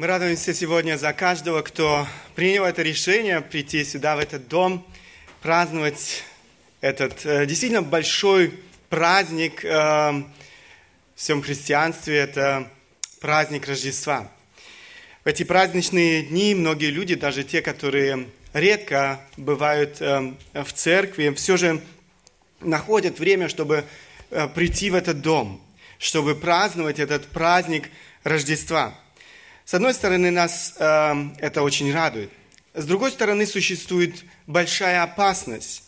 Мы радуемся сегодня за каждого, кто принял это решение прийти сюда, в этот дом, праздновать этот э, действительно большой праздник э, в всем христианстве. Это праздник Рождества. В эти праздничные дни многие люди, даже те, которые редко бывают э, в церкви, все же находят время, чтобы э, прийти в этот дом, чтобы праздновать этот праздник Рождества – с одной стороны, нас э, это очень радует. С другой стороны, существует большая опасность.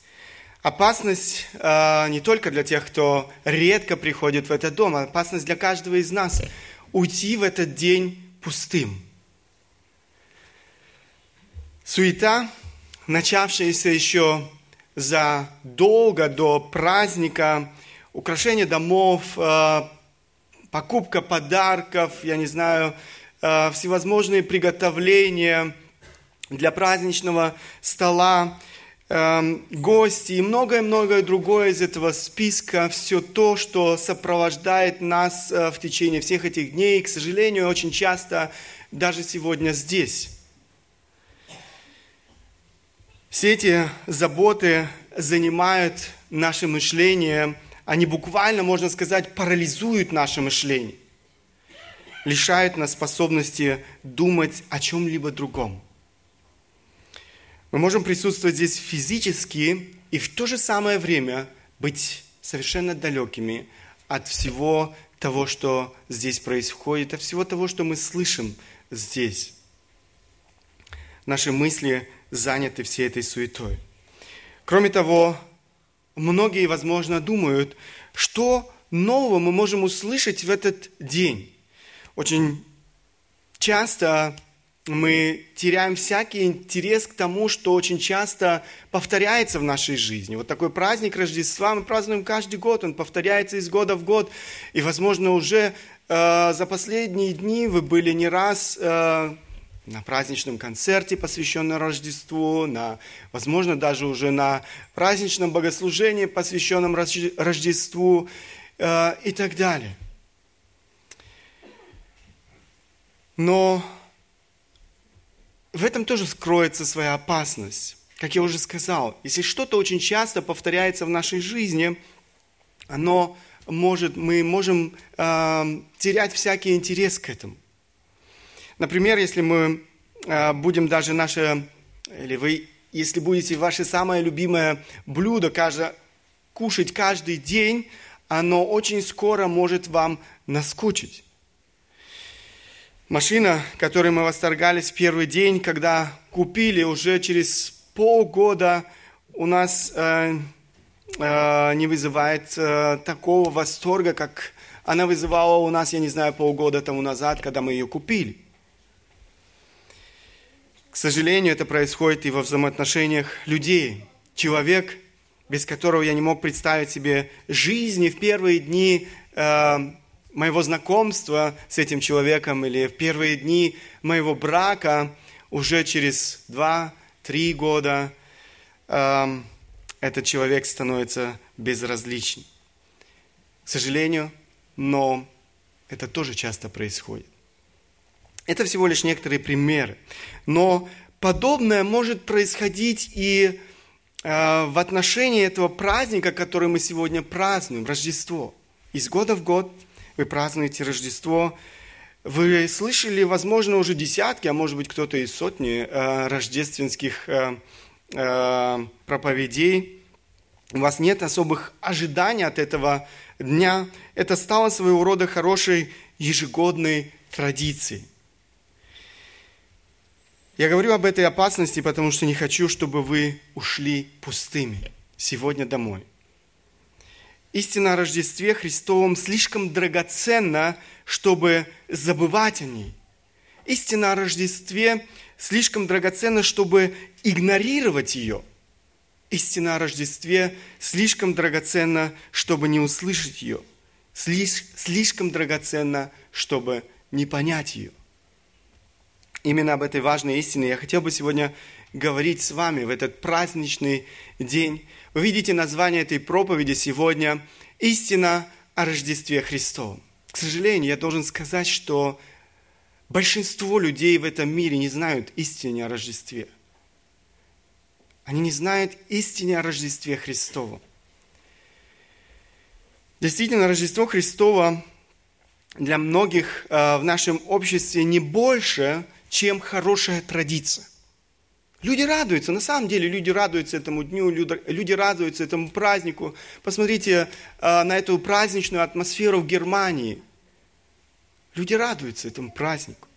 Опасность э, не только для тех, кто редко приходит в этот дом, а опасность для каждого из нас уйти в этот день пустым. Суета, начавшаяся еще задолго до праздника, украшение домов, э, покупка подарков, я не знаю, всевозможные приготовления для праздничного стола, эм, гости и многое-многое другое из этого списка, все то, что сопровождает нас э, в течение всех этих дней, и, к сожалению, очень часто даже сегодня здесь. Все эти заботы занимают наше мышление, они буквально, можно сказать, парализуют наше мышление лишает нас способности думать о чем-либо другом. Мы можем присутствовать здесь физически и в то же самое время быть совершенно далекими от всего того, что здесь происходит, от всего того, что мы слышим здесь. Наши мысли заняты всей этой суетой. Кроме того, многие, возможно, думают, что нового мы можем услышать в этот день. Очень часто мы теряем всякий интерес к тому, что очень часто повторяется в нашей жизни. Вот такой праздник Рождества мы празднуем каждый год, он повторяется из года в год. И, возможно, уже э, за последние дни вы были не раз э, на праздничном концерте, посвященном Рождеству, на, возможно, даже уже на праздничном богослужении, посвященном Рождеству э, и так далее. Но в этом тоже скроется своя опасность. Как я уже сказал, если что-то очень часто повторяется в нашей жизни, оно может, мы можем э, терять всякий интерес к этому. Например, если мы э, будем даже наше, или вы, если будете ваше самое любимое блюдо каждое, кушать каждый день, оно очень скоро может вам наскучить. Машина, которой мы восторгались в первый день, когда купили, уже через полгода у нас э, э, не вызывает э, такого восторга, как она вызывала у нас, я не знаю, полгода тому назад, когда мы ее купили. К сожалению, это происходит и во взаимоотношениях людей. Человек, без которого я не мог представить себе жизни в первые дни э, моего знакомства с этим человеком или в первые дни моего брака, уже через два-три года э, этот человек становится безразличным. К сожалению, но это тоже часто происходит. Это всего лишь некоторые примеры. Но подобное может происходить и э, в отношении этого праздника, который мы сегодня празднуем, Рождество. Из года в год – вы празднуете Рождество. Вы слышали, возможно, уже десятки, а может быть кто-то и сотни э, рождественских э, э, проповедей. У вас нет особых ожиданий от этого дня. Это стало своего рода хорошей ежегодной традицией. Я говорю об этой опасности, потому что не хочу, чтобы вы ушли пустыми сегодня домой. Истина о Рождестве Христовом слишком драгоценна, чтобы забывать о ней. Истина о Рождестве слишком драгоценна, чтобы игнорировать ее. Истина о Рождестве слишком драгоценна, чтобы не услышать ее. Слиш, слишком драгоценна, чтобы не понять ее. Именно об этой важной истине я хотел бы сегодня говорить с вами в этот праздничный день. Вы видите название этой проповеди сегодня «Истина о Рождестве Христовом». К сожалению, я должен сказать, что Большинство людей в этом мире не знают истины о Рождестве. Они не знают истины о Рождестве Христова. Действительно, Рождество Христово для многих э, в нашем обществе не больше, чем хорошая традиция. Люди радуются, на самом деле люди радуются этому дню, люди радуются этому празднику. Посмотрите э, на эту праздничную атмосферу в Германии. Люди радуются этому празднику.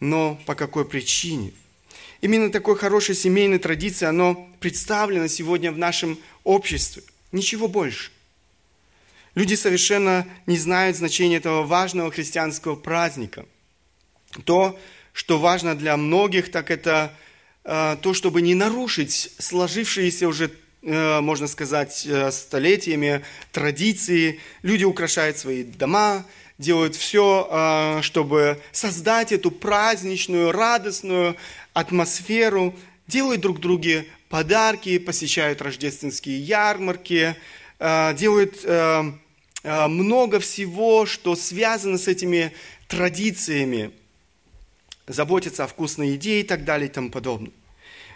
Но по какой причине? Именно такой хорошей семейной традиции, оно представлено сегодня в нашем обществе. Ничего больше. Люди совершенно не знают значения этого важного христианского праздника. То, что важно для многих, так это то, чтобы не нарушить сложившиеся уже, э, можно сказать, э, столетиями традиции. Люди украшают свои дома, делают все, чтобы создать эту праздничную, радостную атмосферу, делают друг друге подарки, посещают рождественские ярмарки, делают много всего, что связано с этими традициями заботиться о вкусной еде и так далее и тому подобное.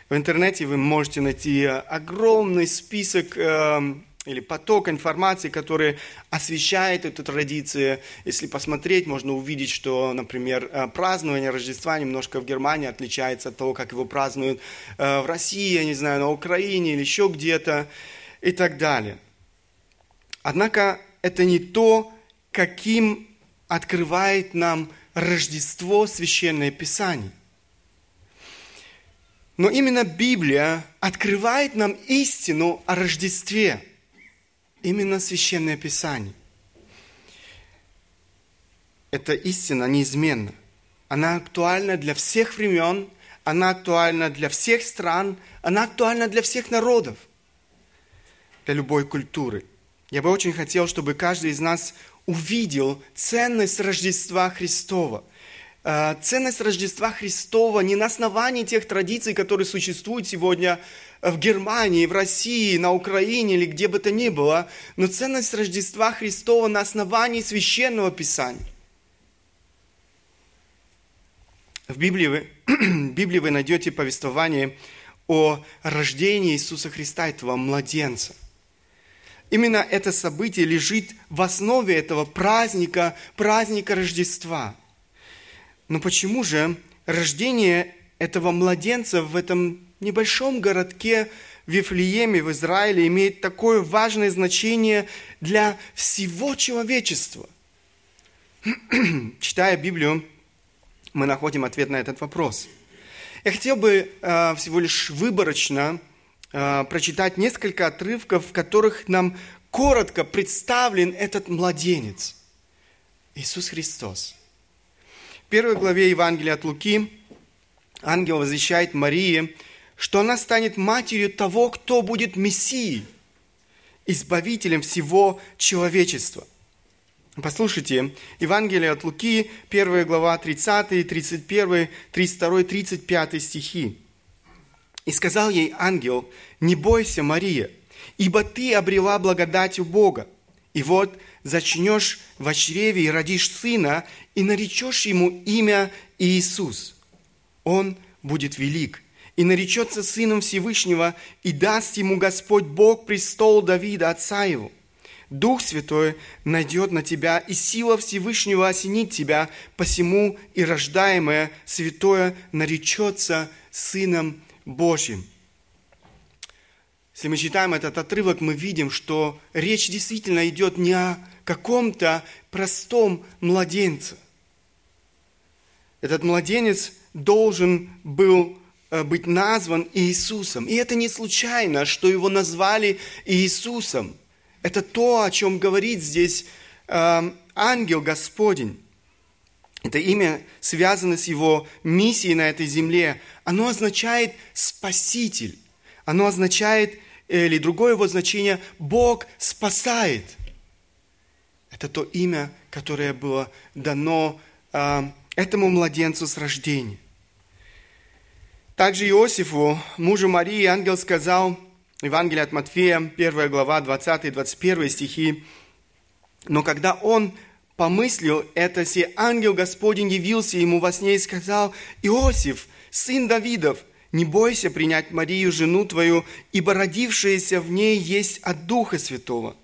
В интернете вы можете найти огромный список э, или поток информации, который освещает эту традицию. Если посмотреть, можно увидеть, что, например, э, празднование Рождества немножко в Германии отличается от того, как его празднуют э, в России, я не знаю, на Украине или еще где-то и так далее. Однако это не то, каким открывает нам Рождество Священное Писание. Но именно Библия открывает нам истину о Рождестве. Именно Священное Писание. Эта истина неизменна. Она актуальна для всех времен, она актуальна для всех стран, она актуальна для всех народов, для любой культуры. Я бы очень хотел, чтобы каждый из нас увидел ценность Рождества Христова. Э, ценность Рождества Христова не на основании тех традиций, которые существуют сегодня в Германии, в России, на Украине или где бы то ни было, но ценность Рождества Христова на основании Священного Писания. В Библии вы, в Библии вы найдете повествование о рождении Иисуса Христа, этого младенца – Именно это событие лежит в основе этого праздника, праздника Рождества. Но почему же рождение этого младенца в этом небольшом городке в Вифлееме, в Израиле, имеет такое важное значение для всего человечества? Читая Библию, мы находим ответ на этот вопрос. Я хотел бы э, всего лишь выборочно Э, прочитать несколько отрывков, в которых нам коротко представлен этот младенец, Иисус Христос. В первой главе Евангелия от Луки ангел возвещает Марии, что она станет матерью того, кто будет Мессией, избавителем всего человечества. Послушайте, Евангелие от Луки, 1 глава, 30, 31, 32, 35 стихи. И сказал ей ангел, не бойся, Мария, ибо ты обрела благодать у Бога. И вот зачнешь в чреве и родишь сына, и наречешь ему имя Иисус. Он будет велик, и наречется сыном Всевышнего, и даст ему Господь Бог престол Давида, отца его. Дух Святой найдет на тебя, и сила Всевышнего осенит тебя, посему и рождаемое святое наречется сыном Божьим. Если мы читаем этот отрывок, мы видим, что речь действительно идет не о каком-то простом младенце. Этот младенец должен был э, быть назван Иисусом. И это не случайно, что его назвали Иисусом. Это то, о чем говорит здесь э, ангел Господень. Это имя связано с его миссией на этой земле. Оно означает «спаситель». Оно означает, или другое его значение, «Бог спасает». Это то имя, которое было дано э, этому младенцу с рождения. Также Иосифу, мужу Марии, ангел сказал, Евангелие от Матфея, 1 глава, 20-21 стихи, «Но когда он помыслил это, сей ангел Господень явился ему во сне и сказал, «Иосиф, сын Давидов, не бойся принять Марию, жену твою, ибо родившаяся в ней есть от Духа Святого.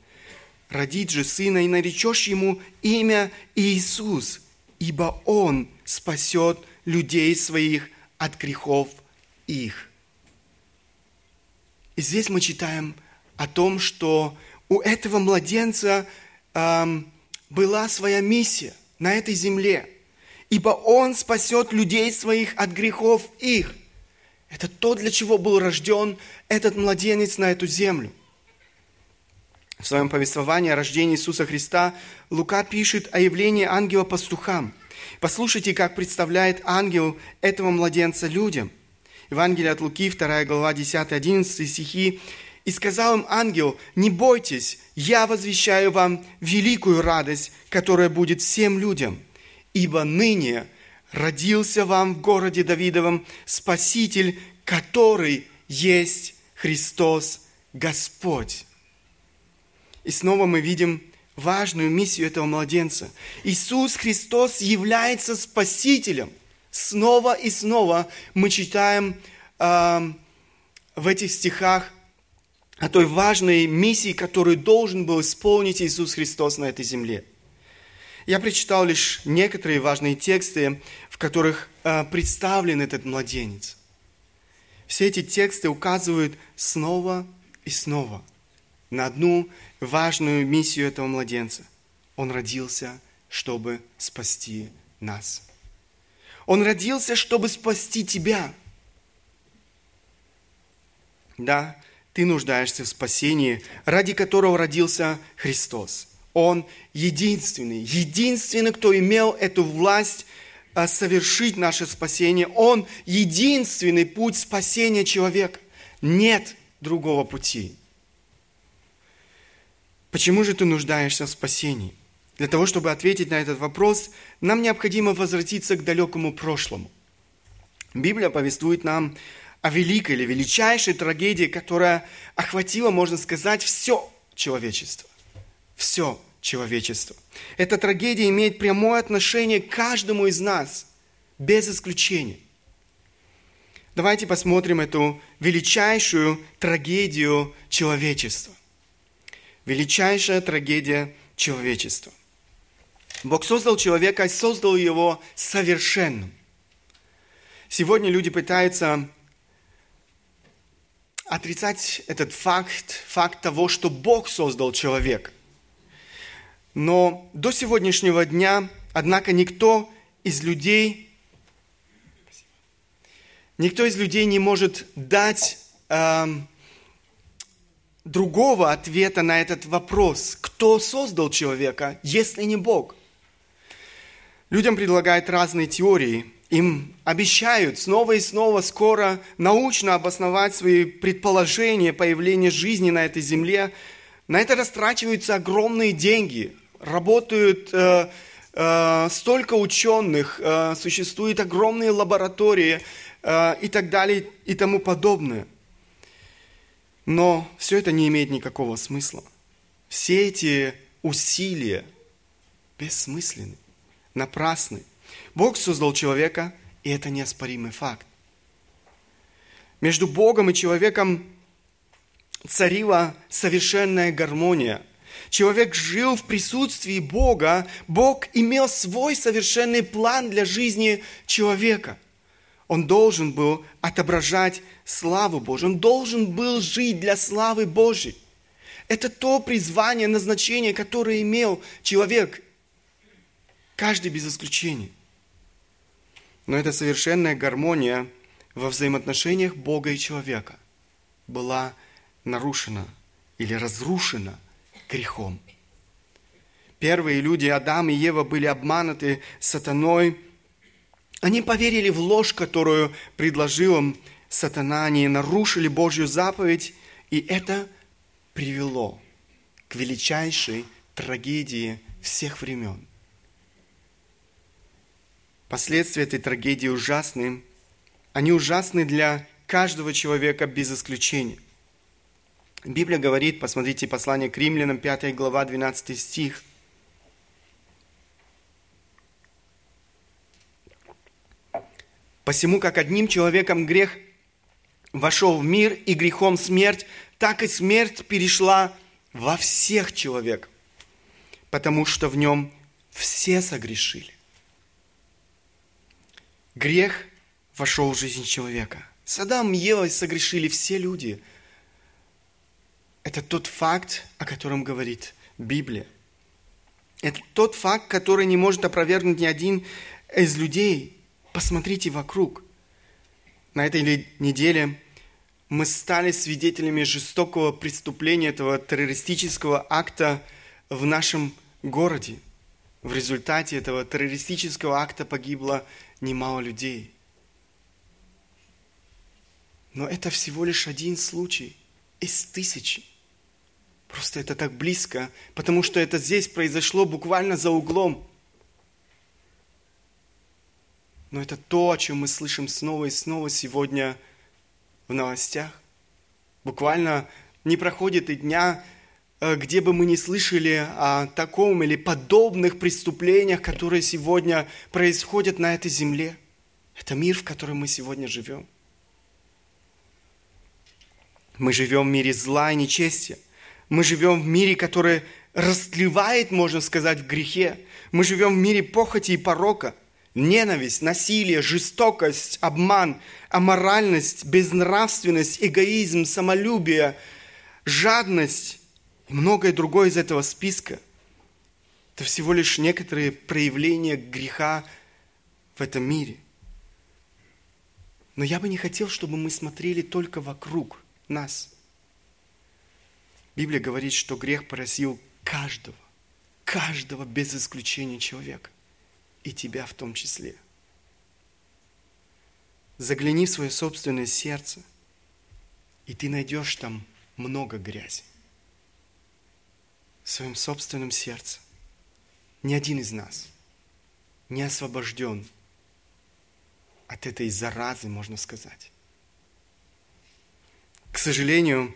Родить же сына, и наречешь ему имя Иисус, ибо он спасет людей своих от грехов их». И здесь мы читаем о том, что у этого младенца эм, была своя миссия на этой земле, ибо он спасет людей своих от грехов их. Это то, для чего был рожден этот младенец на эту землю. В своем повествовании о рождении Иисуса Христа Лука пишет о явлении ангела пастухам. Послушайте, как представляет ангел этого младенца людям. Евангелие от Луки, 2 глава, 10-11 стихи. «И сказал им ангел, не бойтесь, я возвещаю вам великую радость, которая будет всем людям, ибо ныне родился вам в городе Давидовом Спаситель, который есть Христос Господь». И снова мы видим важную миссию этого младенца. Иисус Христос является Спасителем. Снова и снова мы читаем э, в этих стихах о той важной миссии, которую должен был исполнить Иисус Христос на этой земле. Я прочитал лишь некоторые важные тексты, в которых э, представлен этот младенец. Все эти тексты указывают снова и снова на одну важную миссию этого младенца. Он родился, чтобы спасти нас. Он родился, чтобы спасти тебя. Да, ты нуждаешься в спасении, ради которого родился Христос. Он единственный, единственный, кто имел эту власть а, совершить наше спасение. Он единственный путь спасения человека. Нет другого пути. Почему же ты нуждаешься в спасении? Для того, чтобы ответить на этот вопрос, нам необходимо возвратиться к далекому прошлому. Библия повествует нам о великой или величайшей трагедии, которая охватила, можно сказать, все человечество. Все человечество. Эта трагедия имеет прямое отношение к каждому из нас, без исключения. Давайте посмотрим эту величайшую трагедию человечества. Величайшая трагедия человечества. Бог создал человека и создал его совершенным. Сегодня люди пытаются отрицать этот факт, факт того, что Бог создал человека. Но до сегодняшнего дня, однако, никто из людей, никто из людей не может дать э, другого ответа на этот вопрос. Кто создал человека, если не Бог? Людям предлагают разные теории – им обещают снова и снова скоро научно обосновать свои предположения появления жизни на этой земле. На это растрачиваются огромные деньги. Работают э, э, столько ученых, э, существуют огромные лаборатории э, и так далее и тому подобное. Но все это не имеет никакого смысла. Все эти усилия бессмысленны, напрасны. Бог создал человека, и это неоспоримый факт. Между Богом и человеком царила совершенная гармония. Человек жил в присутствии Бога. Бог имел свой совершенный план для жизни человека. Он должен был отображать славу Божию. Он должен был жить для славы Божьей. Это то призвание, назначение, которое имел человек. Каждый без исключения. Но эта совершенная гармония во взаимоотношениях Бога и человека была нарушена или разрушена грехом. Первые люди, Адам и Ева, были обмануты сатаной. Они поверили в ложь, которую предложил им сатана. Они нарушили Божью заповедь, и это привело к величайшей трагедии всех времен – Последствия этой трагедии ужасны. Они ужасны для каждого человека без исключения. Библия говорит, посмотрите послание к римлянам, 5 глава, 12 стих. Посему, как одним человеком грех вошел в мир и грехом смерть, так и смерть перешла во всех человек, потому что в нем все согрешили. Грех вошел в жизнь человека. Садам и Ева согрешили все люди. Это тот факт, о котором говорит Библия. Это тот факт, который не может опровергнуть ни один из людей. Посмотрите вокруг. На этой неделе мы стали свидетелями жестокого преступления этого террористического акта в нашем городе. В результате этого террористического акта погибло немало людей. Но это всего лишь один случай из тысячи. Просто это так близко, потому что это здесь произошло буквально за углом. Но это то, о чем мы слышим снова и снова сегодня в новостях. Буквально не проходит и дня, где бы мы не слышали о таком или подобных преступлениях, которые сегодня происходят на этой земле. Это мир, в котором мы сегодня живем. Мы живем в мире зла и нечестия. Мы живем в мире, который растлевает, можно сказать, в грехе. Мы живем в мире похоти и порока. Ненависть, насилие, жестокость, обман, аморальность, безнравственность, эгоизм, самолюбие, жадность и многое другое из этого списка. Это всего лишь некоторые проявления греха в этом мире. Но я бы не хотел, чтобы мы смотрели только вокруг нас – Библия говорит, что грех поразил каждого, каждого без исключения человека, и тебя в том числе. Загляни в свое собственное сердце, и ты найдешь там много грязи. В своем собственном сердце. Ни один из нас не освобожден от этой заразы, можно сказать. К сожалению,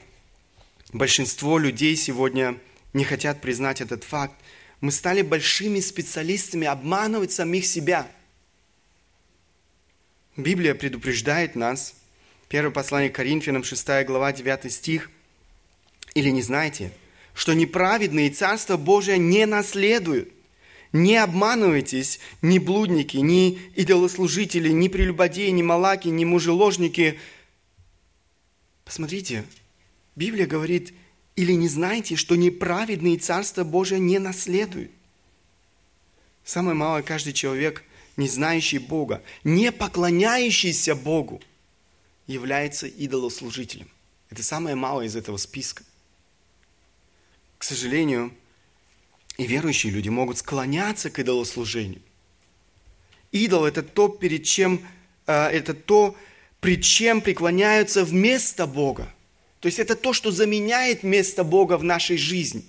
Большинство людей сегодня не хотят признать этот факт. Мы стали большими специалистами обманывать самих себя. Библия предупреждает нас, первое послание к Коринфянам, 6 глава, 9 стих, или не знаете, что неправедные Царство Божие не наследуют. Не обманывайтесь, ни блудники, ни идолослужители, ни прелюбодеи, ни малаки, ни мужеложники. Посмотрите, Библия говорит, или не знаете, что неправедные Царство Божие не наследуют. Самое малое каждый человек, не знающий Бога, не поклоняющийся Богу, является идолослужителем. Это самое малое из этого списка. К сожалению, и верующие люди могут склоняться к идолослужению. Идол – это то, перед чем, э, это то, пред чем преклоняются вместо Бога – то есть это то, что заменяет место Бога в нашей жизни.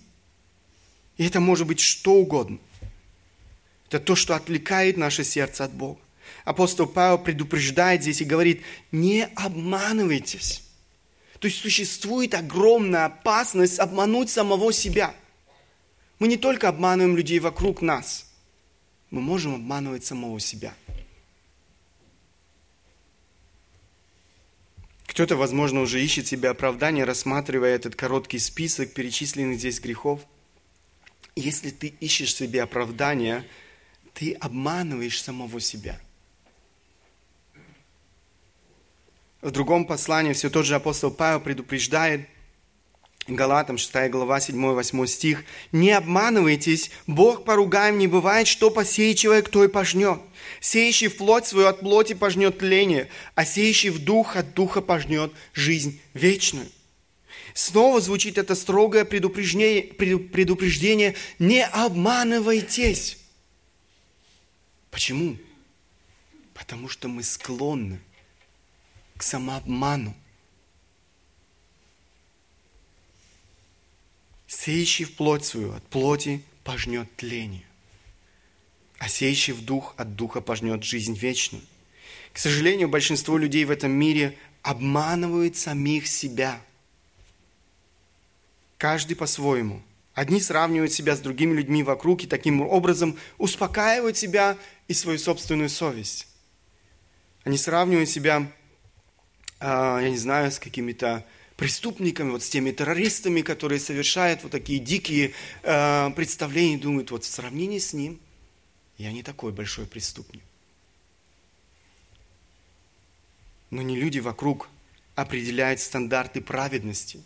И это может быть что угодно. Это то, что отвлекает наше сердце от Бога. Апостол Павел предупреждает здесь и говорит, не обманывайтесь. То есть существует огромная опасность обмануть самого себя. Мы не только обманываем людей вокруг нас, мы можем обманывать самого себя. Кто-то, возможно, уже ищет себе оправдание, рассматривая этот короткий список перечисленных здесь грехов. Если ты ищешь себе оправдание, ты обманываешь самого себя. В другом послании все тот же апостол Павел предупреждает – Галатам 6 глава 7-8 стих. «Не обманывайтесь, Бог поругаем не бывает, что посеет человек, то и пожнет. Сеющий в плоть свою от плоти пожнет тление, а сеющий в дух от духа пожнет жизнь вечную». Снова звучит это строгое предупреждение, предупреждение «не обманывайтесь». Почему? Потому что мы склонны к самообману. Сеющий в плоть свою от плоти пожнет тление, а сеющий в дух от духа пожнет жизнь вечную. К сожалению, большинство людей в этом мире обманывают самих себя. Каждый по-своему. Одни сравнивают себя с другими людьми вокруг и таким образом успокаивают себя и свою собственную совесть. Они сравнивают себя, я не знаю, с какими-то преступниками, вот с теми террористами, которые совершают вот такие дикие а, представления, думают, вот в сравнении с ним я не такой большой преступник. Но не люди вокруг определяют стандарты праведности.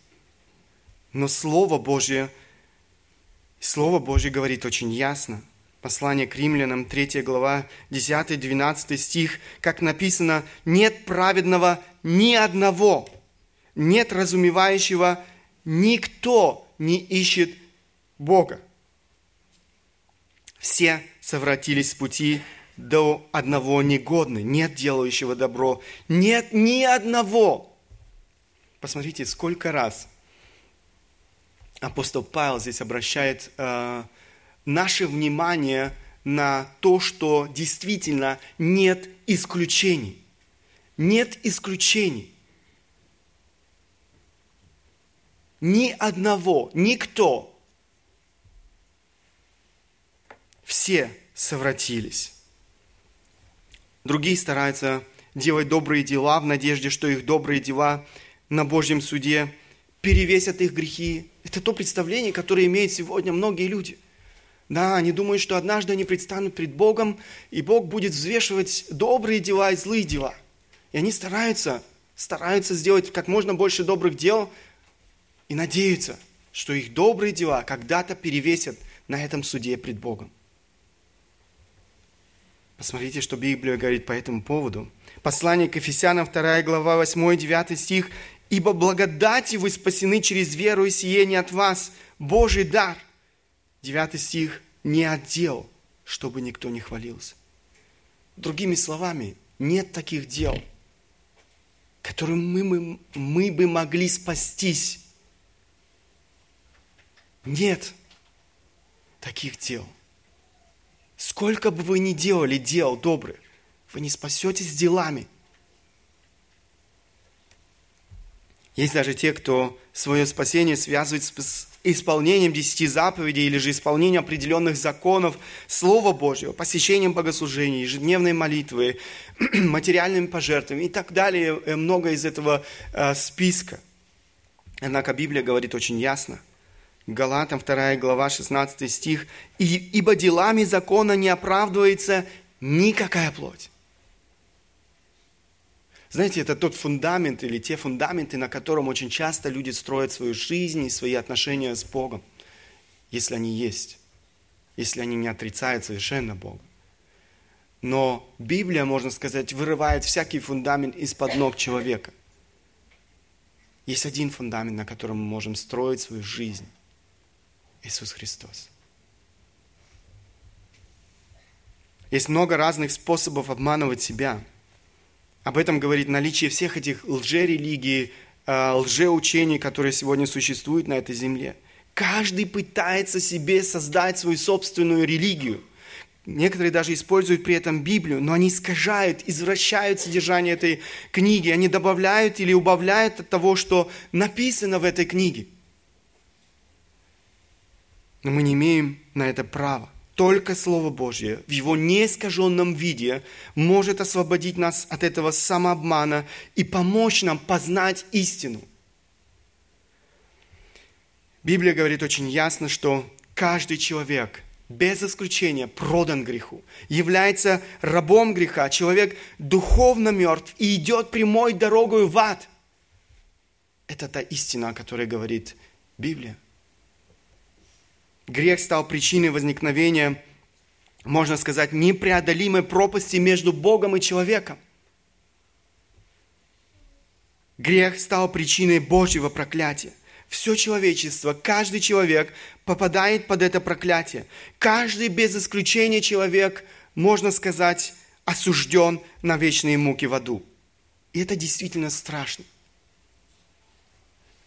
Но Слово Божье, Слово Божье говорит очень ясно – Послание к римлянам, 3 глава, 10-12 стих, как написано, «Нет праведного ни одного, нет разумевающего, никто не ищет Бога. Все совратились с пути до одного негодны, нет делающего добро, нет ни одного». Посмотрите, сколько раз апостол Павел здесь обращает э, наше внимание на то, что действительно нет исключений. Нет исключений. Ни одного, никто. Все совратились. Другие стараются делать добрые дела в надежде, что их добрые дела на Божьем суде перевесят их грехи. Это то представление, которое имеют сегодня многие люди. Да, они думают, что однажды они предстанут пред Богом, и Бог будет взвешивать добрые дела и злые дела. И они стараются, стараются сделать как можно больше добрых дел и надеются, что их добрые дела когда-то перевесят на этом суде пред Богом. Посмотрите, что Библия говорит по этому поводу. Послание к Ефесянам, 2 глава, 8-9 стих. «Ибо благодати вы спасены через веру и сие не от вас, Божий дар, 9 стих, не отдел, чтобы никто не хвалился. Другими словами, нет таких дел, которым мы, мы, мы бы могли спастись. Нет таких дел. Сколько бы вы ни делали дел добрых, вы не спасетесь делами. Есть даже те, кто свое спасение связывает с исполнением десяти заповедей или же исполнением определенных законов Слова Божьего, посещением богослужений, ежедневной молитвы, материальными пожертвованиями и так далее, э, много из этого э, списка. Однако Библия говорит очень ясно. Галатам 2 глава 16 стих. «Ибо делами закона не оправдывается никакая плоть». Знаете, это тот фундамент или те фундаменты, на котором очень часто люди строят свою жизнь и свои отношения с Богом, если они есть, если они не отрицают совершенно Бога. Но Библия, можно сказать, вырывает всякий фундамент из-под ног человека. Есть один фундамент, на котором мы можем строить свою жизнь. Иисус Христос. Есть много разных способов обманывать себя – об этом говорит наличие всех этих лжерелигий, э, лжеучений, которые сегодня существуют на этой земле. Каждый пытается себе создать свою собственную религию. Некоторые даже используют при этом Библию, но они искажают, извращают содержание этой книги. Они добавляют или убавляют от того, что написано в этой книге. Но мы не имеем на это права. Только Слово Божье в его неискаженном виде может освободить нас от этого самообмана и помочь нам познать истину. Библия говорит очень ясно, что каждый человек без исключения продан греху, является рабом греха, человек духовно мертв и идет прямой дорогой в ад. Это та истина, о которой говорит Библия. Грех стал причиной возникновения, можно сказать, непреодолимой пропасти между Богом и человеком. Грех стал причиной Божьего проклятия. Все человечество, каждый человек попадает под это проклятие. Каждый без исключения человек, можно сказать, осужден на вечные муки в аду. И это действительно страшно.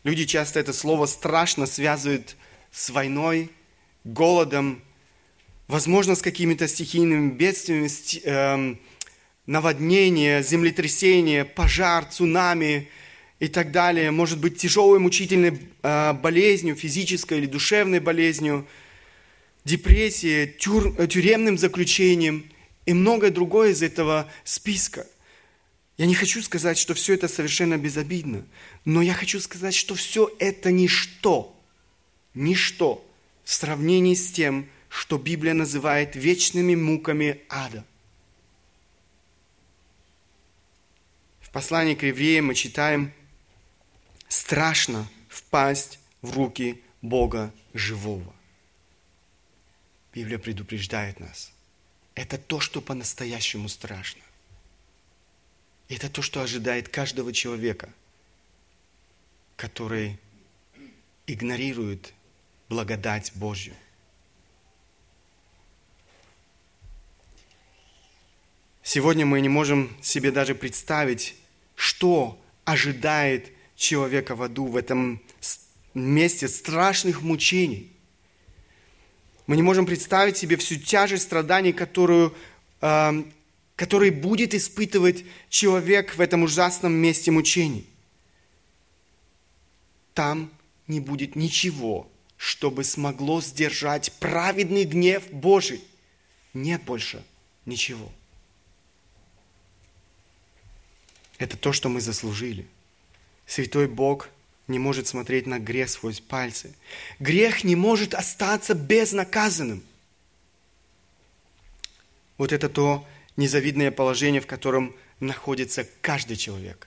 Люди часто это слово «страшно» связывают с войной, голодом, возможно, с какими-то стихийными бедствиями, эм, наводнение, землетрясение, пожар, цунами и так далее. Может быть, тяжелой мучительной э, болезнью, физической или душевной болезнью, депрессией, тюр, тюремным заключением и многое другое из этого списка. Я не хочу сказать, что все это совершенно безобидно, но я хочу сказать, что все это ничто, ничто в сравнении с тем, что Библия называет вечными муками ада. В послании к евреям мы читаем «Страшно впасть в руки Бога живого». Библия предупреждает нас. Это то, что по-настоящему страшно. Это то, что ожидает каждого человека, который игнорирует благодать Божью. Сегодня мы не можем себе даже представить, что ожидает человека в аду, в этом месте страшных мучений. Мы не можем представить себе всю тяжесть страданий, которую э, который будет испытывать человек в этом ужасном месте мучений. Там не будет ничего, чтобы смогло сдержать праведный гнев Божий. Нет больше ничего. Это то, что мы заслужили. Святой Бог не может смотреть на грех сквозь пальцы. Грех не может остаться безнаказанным. Вот это то, незавидное положение, в котором находится каждый человек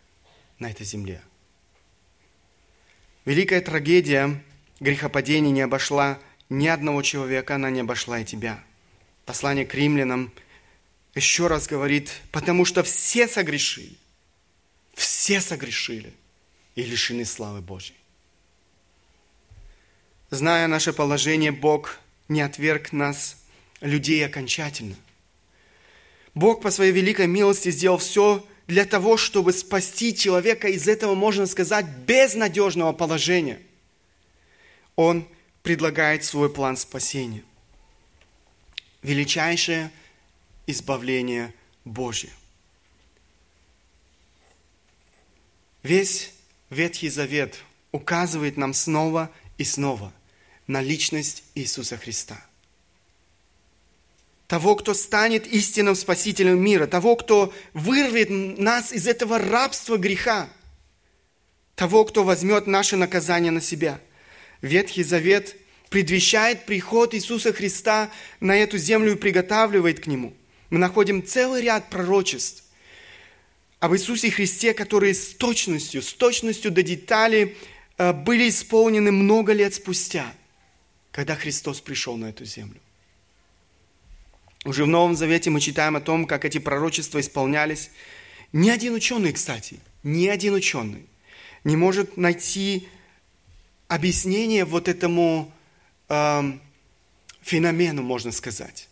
на этой земле. Великая трагедия грехопадения не обошла ни одного человека, она не обошла и тебя. Послание к римлянам еще раз говорит, потому что все согрешили, все согрешили и лишены славы Божьей. Зная наше положение, Бог не отверг нас, людей, окончательно – Бог по своей великой милости сделал все для того, чтобы спасти человека из этого, можно сказать, безнадежного положения. Он предлагает свой план спасения. Величайшее избавление Божье. Весь Ветхий Завет указывает нам снова и снова на личность Иисуса Христа – того, кто станет истинным спасителем мира, того, кто вырвет нас из этого рабства греха, того, кто возьмет наше наказание на себя. Ветхий Завет предвещает приход Иисуса Христа на эту землю и приготавливает к Нему. Мы находим целый ряд пророчеств об Иисусе Христе, которые с точностью, с точностью до деталей э, были исполнены много лет спустя, когда Христос пришел на эту землю. Уже в Новом Завете мы читаем о том, как эти пророчества исполнялись. Ни один ученый, кстати, ни один ученый не может найти объяснение вот этому э, феномену, можно сказать.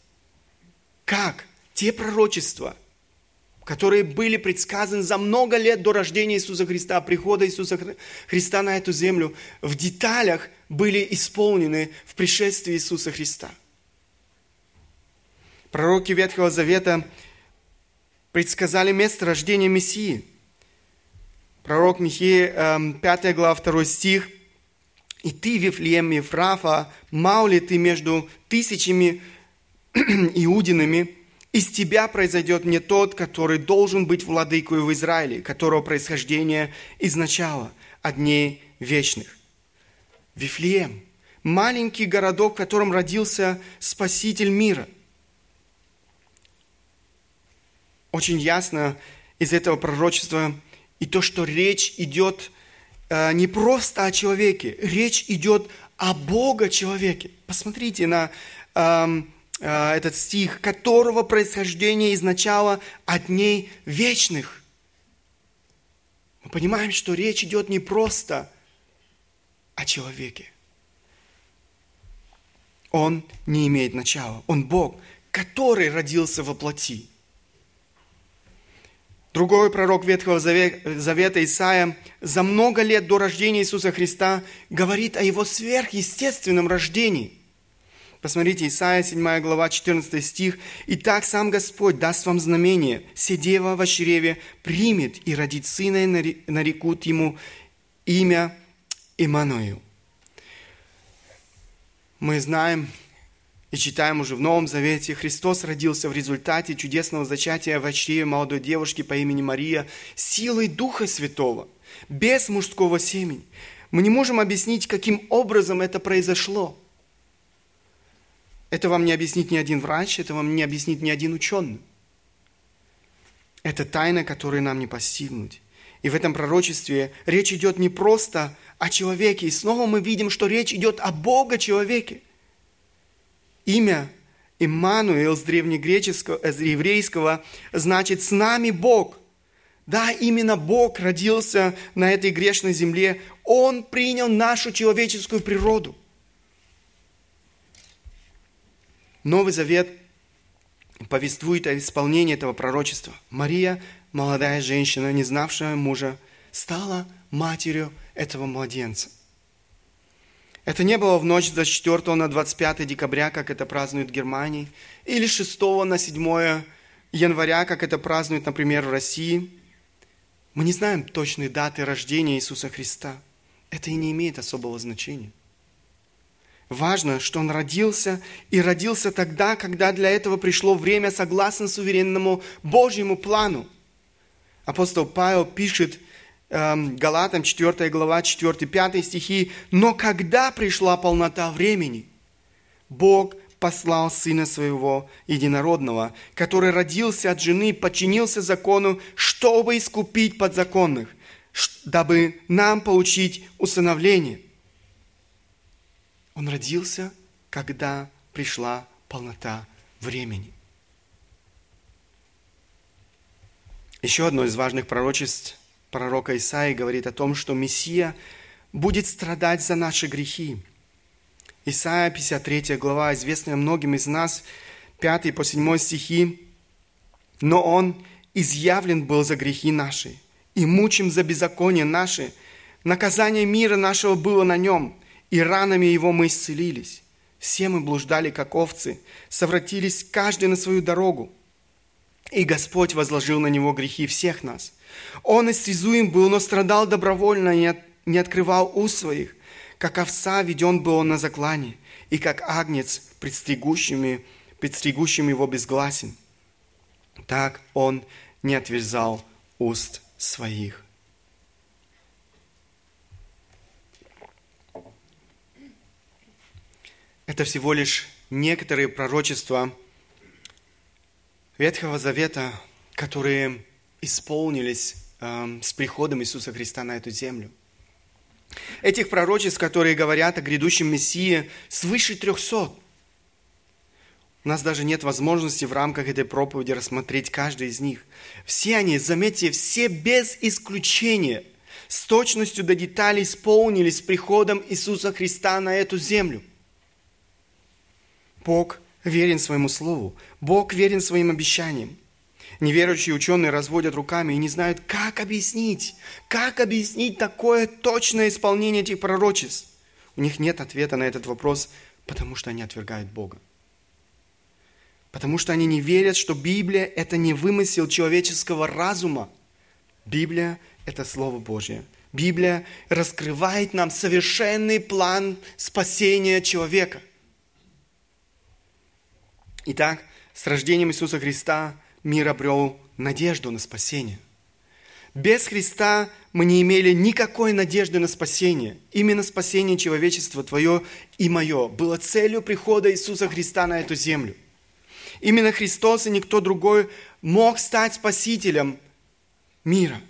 Как те пророчества, которые были предсказаны за много лет до рождения Иисуса Христа, прихода Иисуса Христа на эту землю, в деталях были исполнены в пришествии Иисуса Христа – Пророки Ветхого Завета предсказали место рождения Мессии. Пророк Михея, 5 эм, глава, 2 стих. «И ты, Вифлеем Ефрафа, мал ли ты между тысячами иудинами, из тебя произойдет не тот, который должен быть владыкой в Израиле, которого происхождение изначало от дней вечных». Вифлеем – маленький городок, в котором родился Спаситель мира – очень ясно из этого пророчества и то, что речь идет э, не просто о человеке, речь идет о Бога человеке. Посмотрите на э, э, этот стих, которого происхождение изначало от дней вечных. Мы понимаем, что речь идет не просто о человеке. Он не имеет начала. Он Бог, который родился во плоти. Другой пророк Ветхого Завета Исаия за много лет до рождения Иисуса Христа говорит о его сверхъестественном рождении. Посмотрите, Исаия 7 глава 14 стих. «Итак сам Господь даст вам знамение, седева во чреве примет и родит сына, и нарекут ему имя Имануил». Мы знаем И читаем уже в Новом Завете, Христос родился в результате чудесного зачатия в чреве молодой девушки по имени Мария силой Духа Святого, без мужского семени. Мы не можем объяснить, каким образом это произошло. Это вам не объяснит ни один врач, это вам не объяснит ни один ученый. Это тайна, которую нам не постигнуть. И в этом пророчестве речь идет не просто о человеке. И снова мы видим, что речь идет о Бога-человеке. Имя Иммануил с древнегреческого, э, с еврейского значит «с нами Бог». Да, именно Бог родился на этой грешной земле. Он принял нашу человеческую природу. Новый Завет повествует о исполнении этого пророчества. Мария, молодая женщина, не знавшая мужа, стала матерью этого младенца. Это не было в ночь с 24 на 25 декабря, как это празднуют в Германии, или 6 на 7 января, как это празднуют, например, в России. Мы не знаем точной даты рождения Иисуса Христа. Это и не имеет особого значения. Важно, что он родился, и родился тогда, когда для этого пришло время согласно суверенному Божьему плану. Апостол Павел пишет Галатам 4 глава 4-5 стихи, «Но когда пришла полнота времени, Бог послал Сына Своего Единородного, который родился от жены, подчинился закону, чтобы искупить подзаконных, дабы нам получить усыновление». Он родился, когда пришла полнота времени. Еще одно из важных пророчеств пророка Исаии говорит о том, что Мессия будет страдать за наши грехи. Исаия 53 глава, известная многим из нас, 5 по 7 стихи. «Но Он изъявлен был за грехи наши, и мучим за беззаконие наши. Наказание мира нашего было на Нем, и ранами Его мы исцелились. Все мы блуждали, как овцы, совратились каждый на свою дорогу. И Господь возложил на Него грехи всех нас. Он истязуем был, но страдал добровольно, не, не открывал уст своих. Как овца веден был он на заклане, и как агнец предстригущими, предстригущим его безгласен. Так он не отверзал уст своих. Это всего лишь некоторые пророчества Ветхого Завета, которые исполнились э, с приходом Иисуса Христа на эту землю. Этих пророчеств, которые говорят о грядущем Мессии, свыше трехсот. У нас даже нет возможности в рамках этой проповеди рассмотреть каждый из них. Все они, заметьте, все без исключения, с точностью до деталей исполнились с приходом Иисуса Христа на эту землю. Бог верен своему слову. Бог верен своим обещаниям. Неверующие ученые разводят руками и не знают, как объяснить, как объяснить такое точное исполнение этих пророчеств. У них нет ответа на этот вопрос, потому что они отвергают Бога. Потому что они не верят, что Библия – это не вымысел человеческого разума. Библия – это Слово Божье. Библия раскрывает нам совершенный план спасения человека. Итак, с рождением Иисуса Христа мир обрел надежду на спасение. Без Христа мы не имели никакой надежды на спасение. Именно спасение человечества, твое и мое, было целью прихода Иисуса Христа на эту землю. Именно Христос и никто другой мог стать спасителем мира.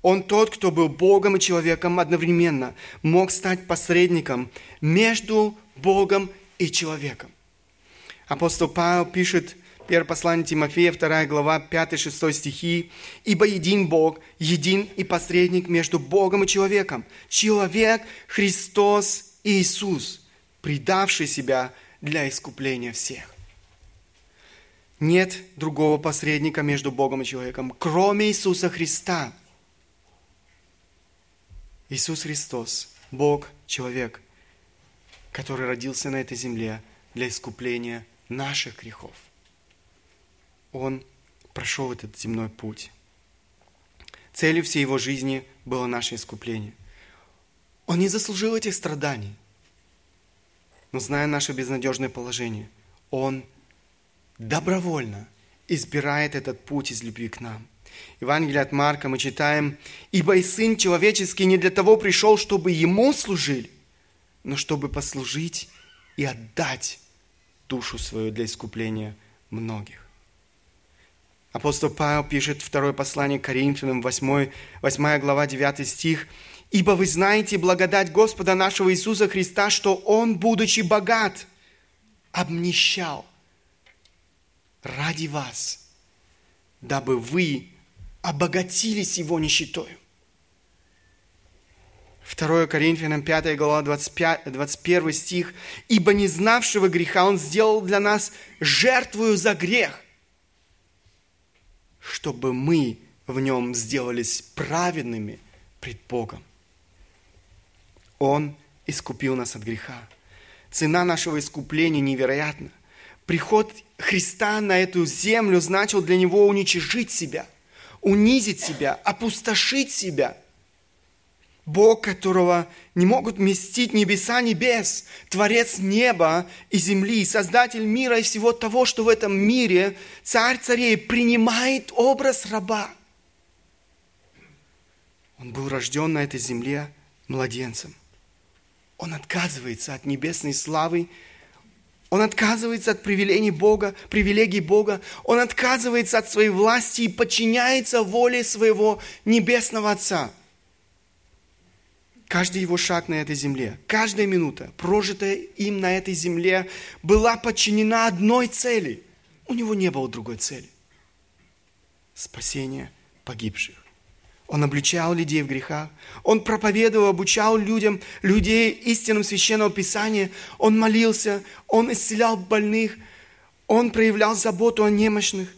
Он тот, кто был Богом и человеком одновременно, мог стать посредником между Богом и человеком. Апостол Павел пишет, Первое послание Тимофея, 2 глава, 5-6 стихи. «Ибо един Бог, един и посредник между Богом и человеком. Человек Христос Иисус, предавший себя для искупления всех». Нет другого посредника между Богом и человеком, кроме Иисуса Христа. Иисус Христос, Бог, человек, который родился на этой земле для искупления наших грехов. Он прошел этот земной путь. Целью всей его жизни было наше искупление. Он не заслужил этих страданий. Но зная наше безнадежное положение, Он добровольно избирает этот путь из любви к нам. Евангелие от Марка мы читаем, «Ибо и Сын Человеческий не для того пришел, чтобы Ему служили, но чтобы послужить и отдать душу свою для искупления многих». Апостол Павел пишет второе послание Коринфянам, 8, 8 глава, 9 стих. «Ибо вы знаете благодать Господа нашего Иисуса Христа, что Он, будучи богат, обнищал ради вас, дабы вы обогатились Его нищетою». 2 Коринфянам 5 глава 25, 21 стих. «Ибо не знавшего греха Он сделал для нас жертвую за грех, чтобы мы в нем сделались праведными пред Богом. Он искупил нас от греха. Цена нашего искупления невероятна. Приход Христа на эту землю значил для него уничижить себя, унизить себя, опустошить себя – Бог, которого не могут вместить небеса небес, Творец неба и земли, Создатель мира и всего того, что в этом мире, Царь царей, принимает образ раба. Он был рожден на этой земле младенцем. Он отказывается от небесной славы, он отказывается от привилегий Бога, привилегий Бога, он отказывается от своей власти и подчиняется воле своего небесного Отца – Каждый его шаг на этой земле, каждая минута, прожитая им на этой земле, была подчинена одной цели. У него не было другой цели. Спасение погибших. Он обличал людей в грехах. Он проповедовал, обучал людям, людей истинам Священного Писания. Он молился, он исцелял больных, он проявлял заботу о немощных.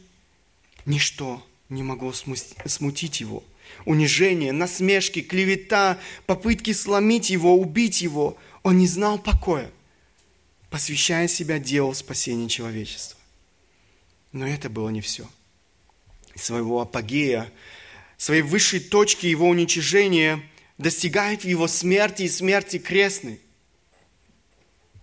Ничто не могло смутить его – унижение, насмешки, клевета, попытки сломить его, убить его. Он не знал покоя, посвящая себя делу спасения человечества. Но это было не все. Своего апогея, своей высшей точки его уничижения достигает его смерти и смерти крестной.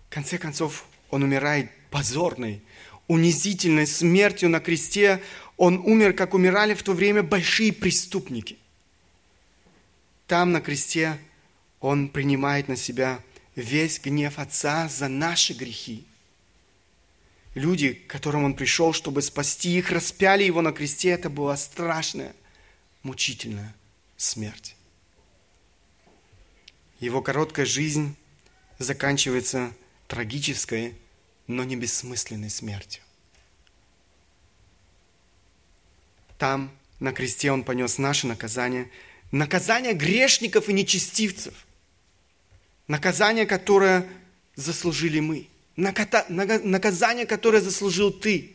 В конце концов, он умирает позорной, унизительной смертью на кресте. Он умер, как умирали в то время большие преступники. Там на кресте Он принимает на себя весь гнев Отца за наши грехи. Люди, к которым Он пришел, чтобы спасти их, распяли Его на кресте. Это была страшная, мучительная смерть. Его короткая жизнь заканчивается трагической, но не бессмысленной смертью. Там, на кресте, Он понес наше наказание – наказание грешников и нечестивцев, наказание, которое заслужили мы, наказание, которое заслужил ты.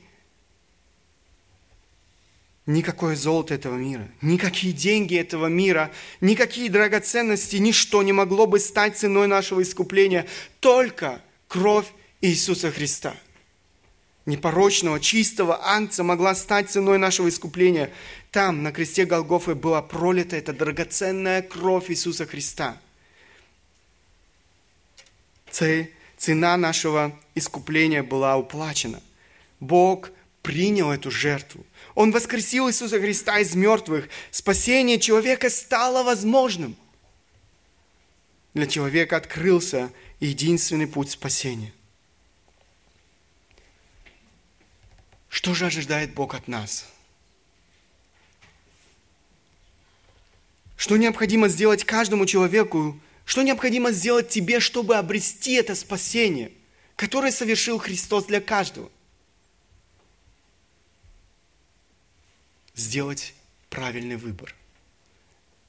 Никакое золото этого мира, никакие деньги этого мира, никакие драгоценности, ничто не могло бы стать ценой нашего искупления, только кровь Иисуса Христа – непорочного, чистого ангца могла стать ценой нашего искупления. Там, на кресте Голгофы, была пролита эта драгоценная кровь Иисуса Христа. Цена нашего искупления была уплачена. Бог принял эту жертву. Он воскресил Иисуса Христа из мертвых. Спасение человека стало возможным. Для человека открылся единственный путь спасения. Что же ожидает Бог от нас? Что необходимо сделать каждому человеку? Что необходимо сделать тебе, чтобы обрести это спасение, которое совершил Христос для каждого? Сделать правильный выбор.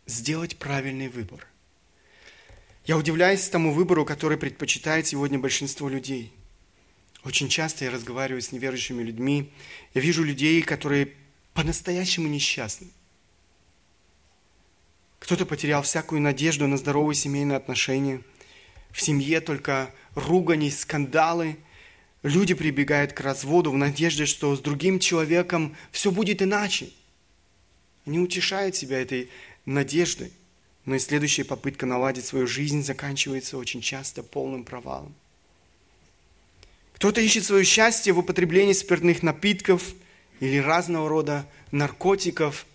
Сделать правильный выбор. Я удивляюсь тому выбору, который предпочитает сегодня большинство людей – очень часто я разговариваю с неверующими людьми. Я вижу людей, которые по-настоящему несчастны. Кто-то потерял всякую надежду на здоровые семейные отношения. В семье только ругани, скандалы. Люди прибегают к разводу в надежде, что с другим человеком все будет иначе. Они утешают себя этой надеждой. Но и следующая попытка наладить свою жизнь заканчивается очень часто полным провалом. Кто-то ищет свое счастье в употреблении спиртных напитков или разного рода наркотиков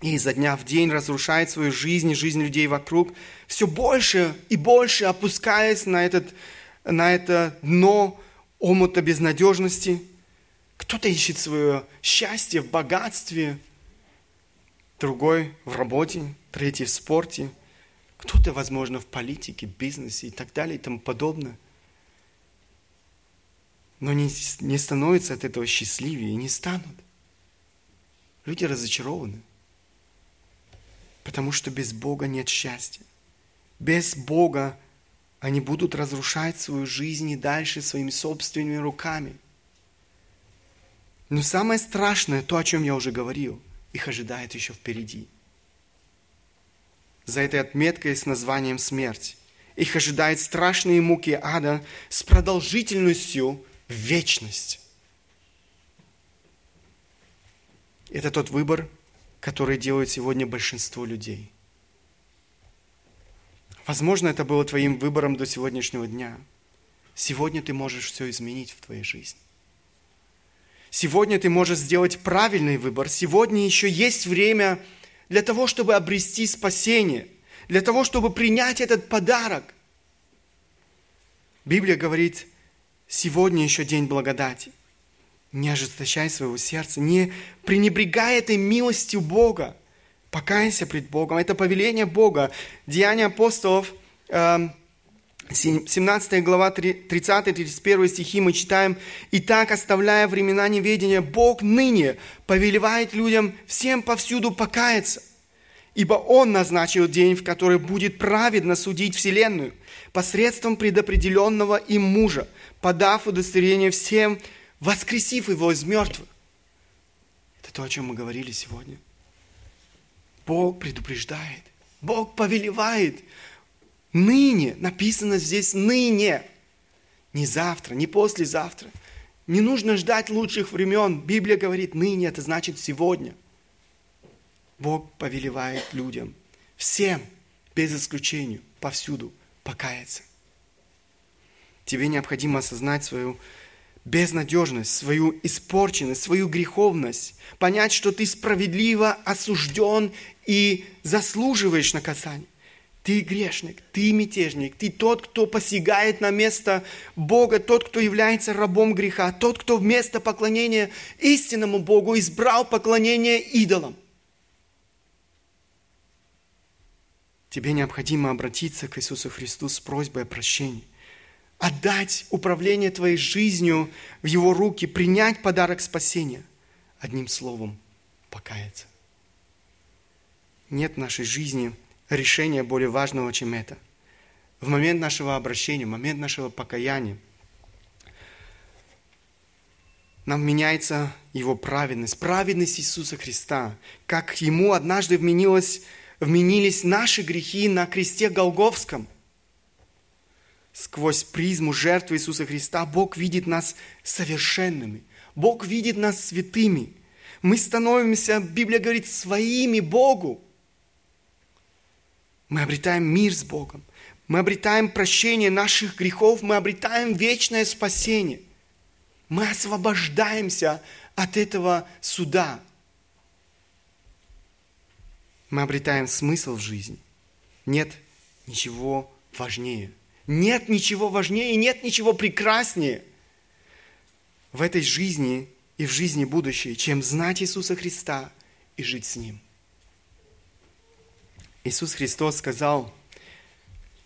и изо дня в день разрушает свою жизнь и жизнь людей вокруг, все больше и больше опускаясь на, этот, на это дно омута безнадежности. Кто-то ищет свое счастье в богатстве, другой в работе, третий в спорте, кто-то, возможно, в политике, бизнесе и так далее и тому подобное но не, не становятся от этого счастливее и не станут. Люди разочарованы, потому что без Бога нет счастья. Без Бога они будут разрушать свою жизнь и дальше своими собственными руками. Но самое страшное, то, о чем я уже говорил, их ожидает еще впереди. За этой отметкой с названием смерть. Их ожидает страшные муки ада с продолжительностью в вечность. Это тот выбор, который делает сегодня большинство людей. Возможно, это было твоим выбором до сегодняшнего дня. Сегодня ты можешь все изменить в твоей жизни. Сегодня ты можешь сделать правильный выбор. Сегодня еще есть время для того, чтобы обрести спасение, для того, чтобы принять этот подарок. Библия говорит, Сегодня еще день благодати. Не ожесточай своего сердца, не пренебрегай этой милостью Бога. Покайся пред Богом. Это повеление Бога. Деяния апостолов, 17 эм, глава, 30-31 стихи мы читаем. «Итак, оставляя времена неведения, Бог ныне повелевает людям всем повсюду покаяться, ибо Он назначил день, в который будет праведно судить вселенную посредством предопределенного им мужа, подав удостоверение всем, воскресив его из мертвых. Это то, о чем мы говорили сегодня. Бог предупреждает, Бог повелевает. Ныне, написано здесь ныне, не завтра, не послезавтра. Не нужно ждать лучших времен. Библия говорит ныне, это значит сегодня. Бог повелевает людям, всем, без исключения, повсюду покаяться. Тебе необходимо осознать свою безнадежность, свою испорченность, свою греховность, понять, что ты справедливо осужден и заслуживаешь наказания. Ты грешник, ты мятежник, ты тот, кто посягает на место Бога, тот, кто является рабом греха, тот, кто вместо поклонения истинному Богу избрал поклонение идолам. Тебе необходимо обратиться к Иисусу Христу с просьбой о прощении отдать управление твоей жизнью в Его руки, принять подарок спасения. Одним словом, покаяться. Нет в нашей жизни решения более важного, чем это. В момент нашего обращения, в момент нашего покаяния, нам меняется Его праведность, праведность Иисуса Христа, как Ему однажды вменилось, вменились наши грехи на кресте Голговском – сквозь призму жертвы Иисуса Христа Бог видит нас совершенными. Бог видит нас святыми. Мы становимся, Библия говорит, своими Богу. Мы обретаем мир с Богом. Мы обретаем прощение наших грехов. Мы обретаем вечное спасение. Мы освобождаемся от этого суда. Мы обретаем смысл в жизни. Нет ничего важнее – нет ничего важнее, нет ничего прекраснее в этой жизни и в жизни будущей, чем знать Иисуса Христа и жить с Ним. Иисус Христос сказал,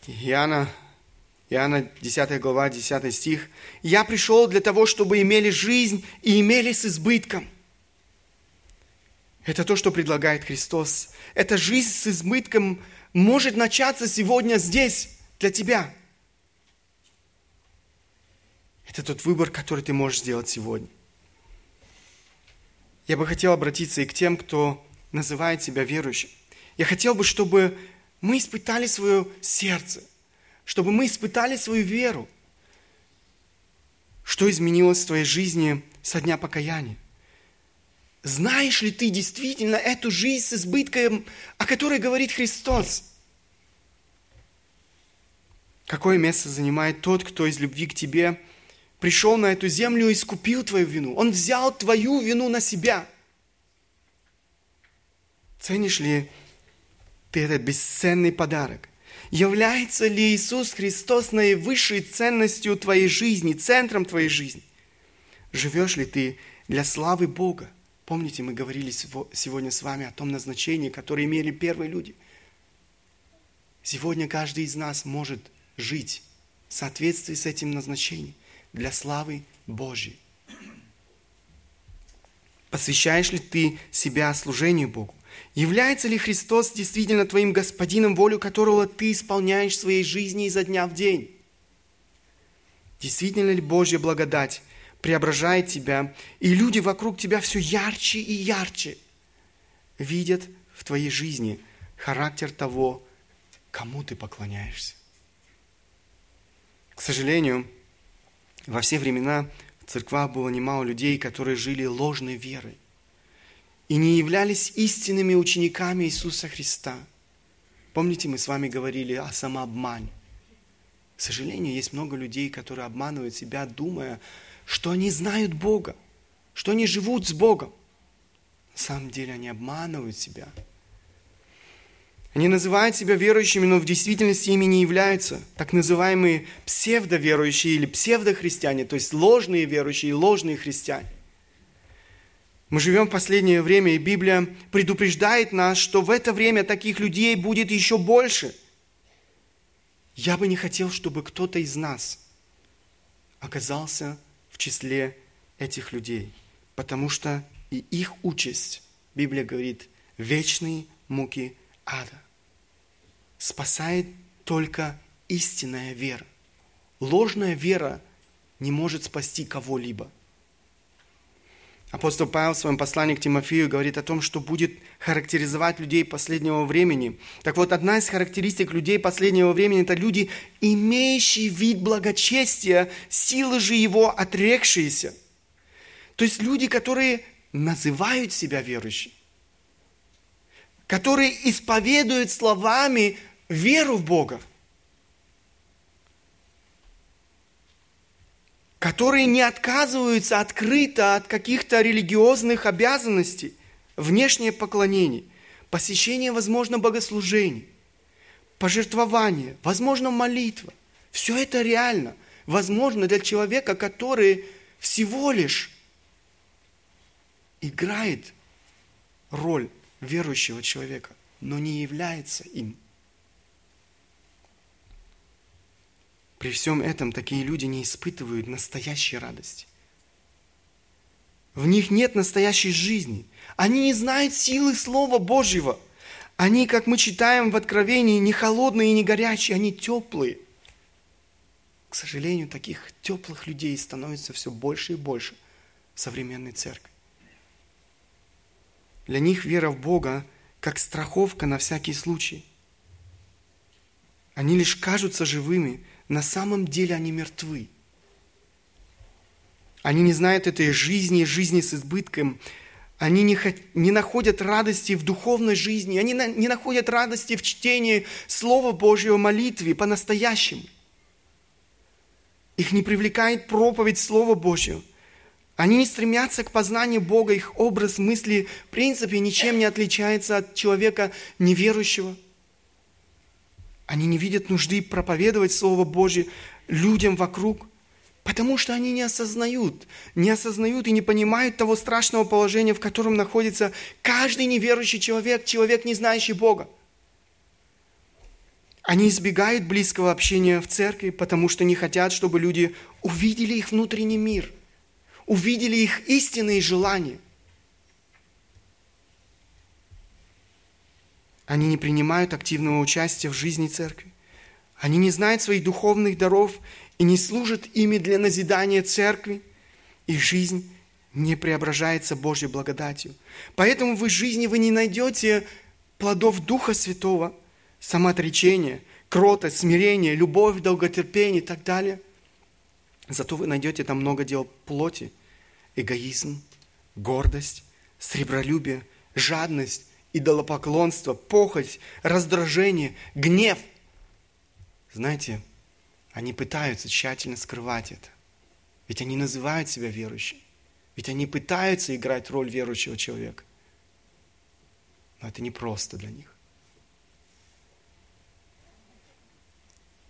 Иоанна, Иоанна 10 глава, 10 стих, «Я пришел для того, чтобы имели жизнь и имели с избытком». Это то, что предлагает Христос. Эта жизнь с избытком может начаться сегодня здесь, для тебя – это тот выбор, который ты можешь сделать сегодня. Я бы хотел обратиться и к тем, кто называет себя верующим. Я хотел бы, чтобы мы испытали свое сердце, чтобы мы испытали свою веру. Что изменилось в твоей жизни со дня покаяния? Знаешь ли ты действительно эту жизнь с избытком, о которой говорит Христос? Какое место занимает тот, кто из любви к тебе пришел на эту землю и искупил твою вину. Он взял твою вину на себя. Ценишь ли ты этот бесценный подарок? Является ли Иисус Христос наивысшей ценностью твоей жизни, центром твоей жизни? Живешь ли ты для славы Бога? Помните, мы говорили сегодня с вами о том назначении, которое имели первые люди. Сегодня каждый из нас может жить в соответствии с этим назначением для славы Божьей. Посвящаешь ли ты себя служению Богу? Является ли Христос действительно твоим господином, волю которого ты исполняешь в своей жизни изо дня в день? Действительно ли Божья благодать преображает тебя, и люди вокруг тебя все ярче и ярче видят в твоей жизни характер того, кому ты поклоняешься? К сожалению, во все времена в церквах было немало людей, которые жили ложной верой и не являлись истинными учениками Иисуса Христа. Помните, мы с вами говорили о самообмане. К сожалению, есть много людей, которые обманывают себя, думая, что они знают Бога, что они живут с Богом. На самом деле они обманывают себя – они называют себя верующими, но в действительности ими не являются. Так называемые псевдоверующие или псевдохристиане, то есть ложные верующие и ложные христиане. Мы живем в последнее время, и Библия предупреждает нас, что в это время таких людей будет еще больше. Я бы не хотел, чтобы кто-то из нас оказался в числе этих людей, потому что и их участь, Библия говорит, вечные муки ада спасает только истинная вера. Ложная вера не может спасти кого-либо. Апостол Павел в своем послании к Тимофею говорит о том, что будет характеризовать людей последнего времени. Так вот, одна из характеристик людей последнего времени – это люди, имеющие вид благочестия, силы же его отрекшиеся. То есть люди, которые называют себя верующими, которые исповедуют словами веру в Бога, которые не отказываются открыто от каких-то религиозных обязанностей, внешнее поклонение, посещение, возможно, богослужений, пожертвование, возможно, молитва. Все это реально, возможно для человека, который всего лишь играет роль верующего человека, но не является им. При всем этом такие люди не испытывают настоящей радости. В них нет настоящей жизни. Они не знают силы Слова Божьего. Они, как мы читаем в Откровении, не холодные и не горячие, они теплые. К сожалению, таких теплых людей становится все больше и больше в современной церкви. Для них вера в Бога как страховка на всякий случай. Они лишь кажутся живыми, на самом деле они мертвы. Они не знают этой жизни, жизни с избытком. Они не, не находят радости в духовной жизни. Они на, не находят радости в чтении Слова Божьего молитве по-настоящему. Их не привлекает проповедь Слова Божьего. Они не стремятся к познанию Бога. Их образ мысли в принципе ничем не отличается от человека неверующего – они не видят нужды проповедовать Слово Божье людям вокруг, потому что они не осознают, не осознают и не понимают того страшного положения, в котором находится каждый неверующий человек, человек, не знающий Бога. Они избегают близкого общения в церкви, потому что не хотят, чтобы люди увидели их внутренний мир, увидели их истинные желания – Они не принимают активного участия в жизни церкви. Они не знают своих духовных даров и не служат ими для назидания церкви. Их жизнь не преображается Божьей благодатью. Поэтому в их жизни вы не найдете плодов Духа Святого, самоотречения, кротость, смирение, любовь, долготерпение и так далее. Зато вы найдете там много дел плоти, эгоизм, гордость, сребролюбие, жадность, идолопоклонство, похоть, раздражение, гнев. Знаете, они пытаются тщательно скрывать это. Ведь они называют себя верующими. Ведь они пытаются играть роль верующего человека. Но это не просто для них.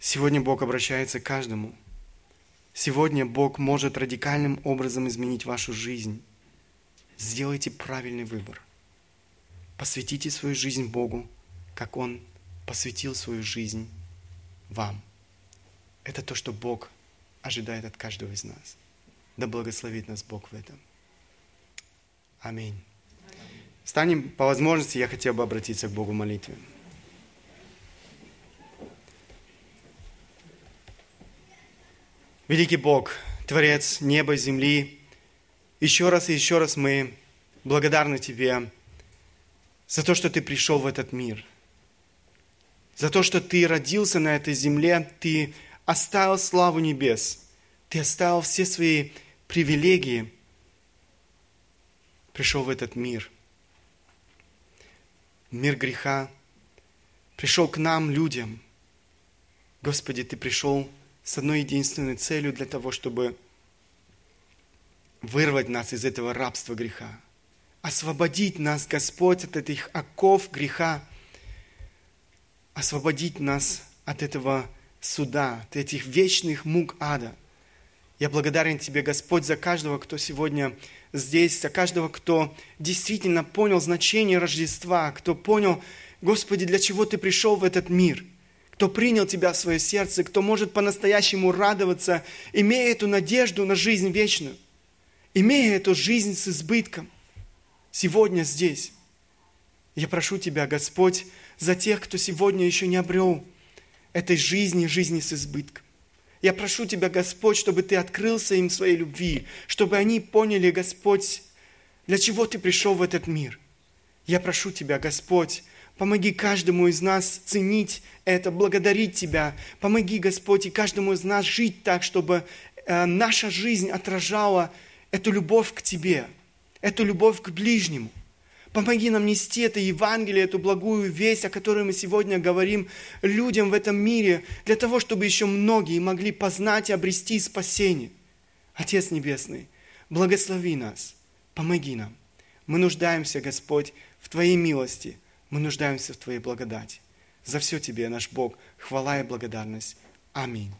Сегодня Бог обращается к каждому. Сегодня Бог может радикальным образом изменить вашу жизнь. Сделайте правильный выбор. Посвятите свою жизнь Богу, как Он посвятил свою жизнь вам. Это то, что Бог ожидает от каждого из нас. Да благословит нас Бог в этом. Аминь. Станем, по возможности, я хотел бы обратиться к Богу в молитве. Великий Бог, Творец неба и земли, еще раз и еще раз мы благодарны Тебе за то, что Ты пришел в этот мир, за то, что Ты родился на этой земле, Ты оставил славу небес, Ты оставил все свои привилегии, пришел в этот мир, мир греха, пришел к нам, людям. Господи, Ты пришел с одной единственной целью для того, чтобы вырвать нас из этого рабства греха, освободить нас, Господь, от этих оков греха, освободить нас от этого суда, от этих вечных мук ада. Я благодарен Тебе, Господь, за каждого, кто сегодня здесь, за каждого, кто действительно понял значение Рождества, кто понял, Господи, для чего Ты пришел в этот мир, кто принял Тебя в свое сердце, кто может по-настоящему радоваться, имея эту надежду на жизнь вечную, имея эту жизнь с избытком, сегодня здесь. Я прошу Тебя, Господь, за тех, кто сегодня еще не обрел этой жизни, жизни с избытком. Я прошу Тебя, Господь, чтобы Ты открылся им своей любви, чтобы они поняли, Господь, для чего Ты пришел в этот мир. Я прошу Тебя, Господь, помоги каждому из нас ценить это, благодарить Тебя. Помоги, Господь, и каждому из нас жить так, чтобы э, наша жизнь отражала эту любовь к Тебе, эту любовь к ближнему. Помоги нам нести это Евангелие, эту благую весть, о которой мы сегодня говорим людям в этом мире, для того, чтобы еще многие могли познать и обрести спасение. Отец Небесный, благослови нас, помоги нам. Мы нуждаемся, Господь, в Твоей милости, мы нуждаемся в Твоей благодати. За все Тебе, наш Бог, хвала и благодарность. Аминь.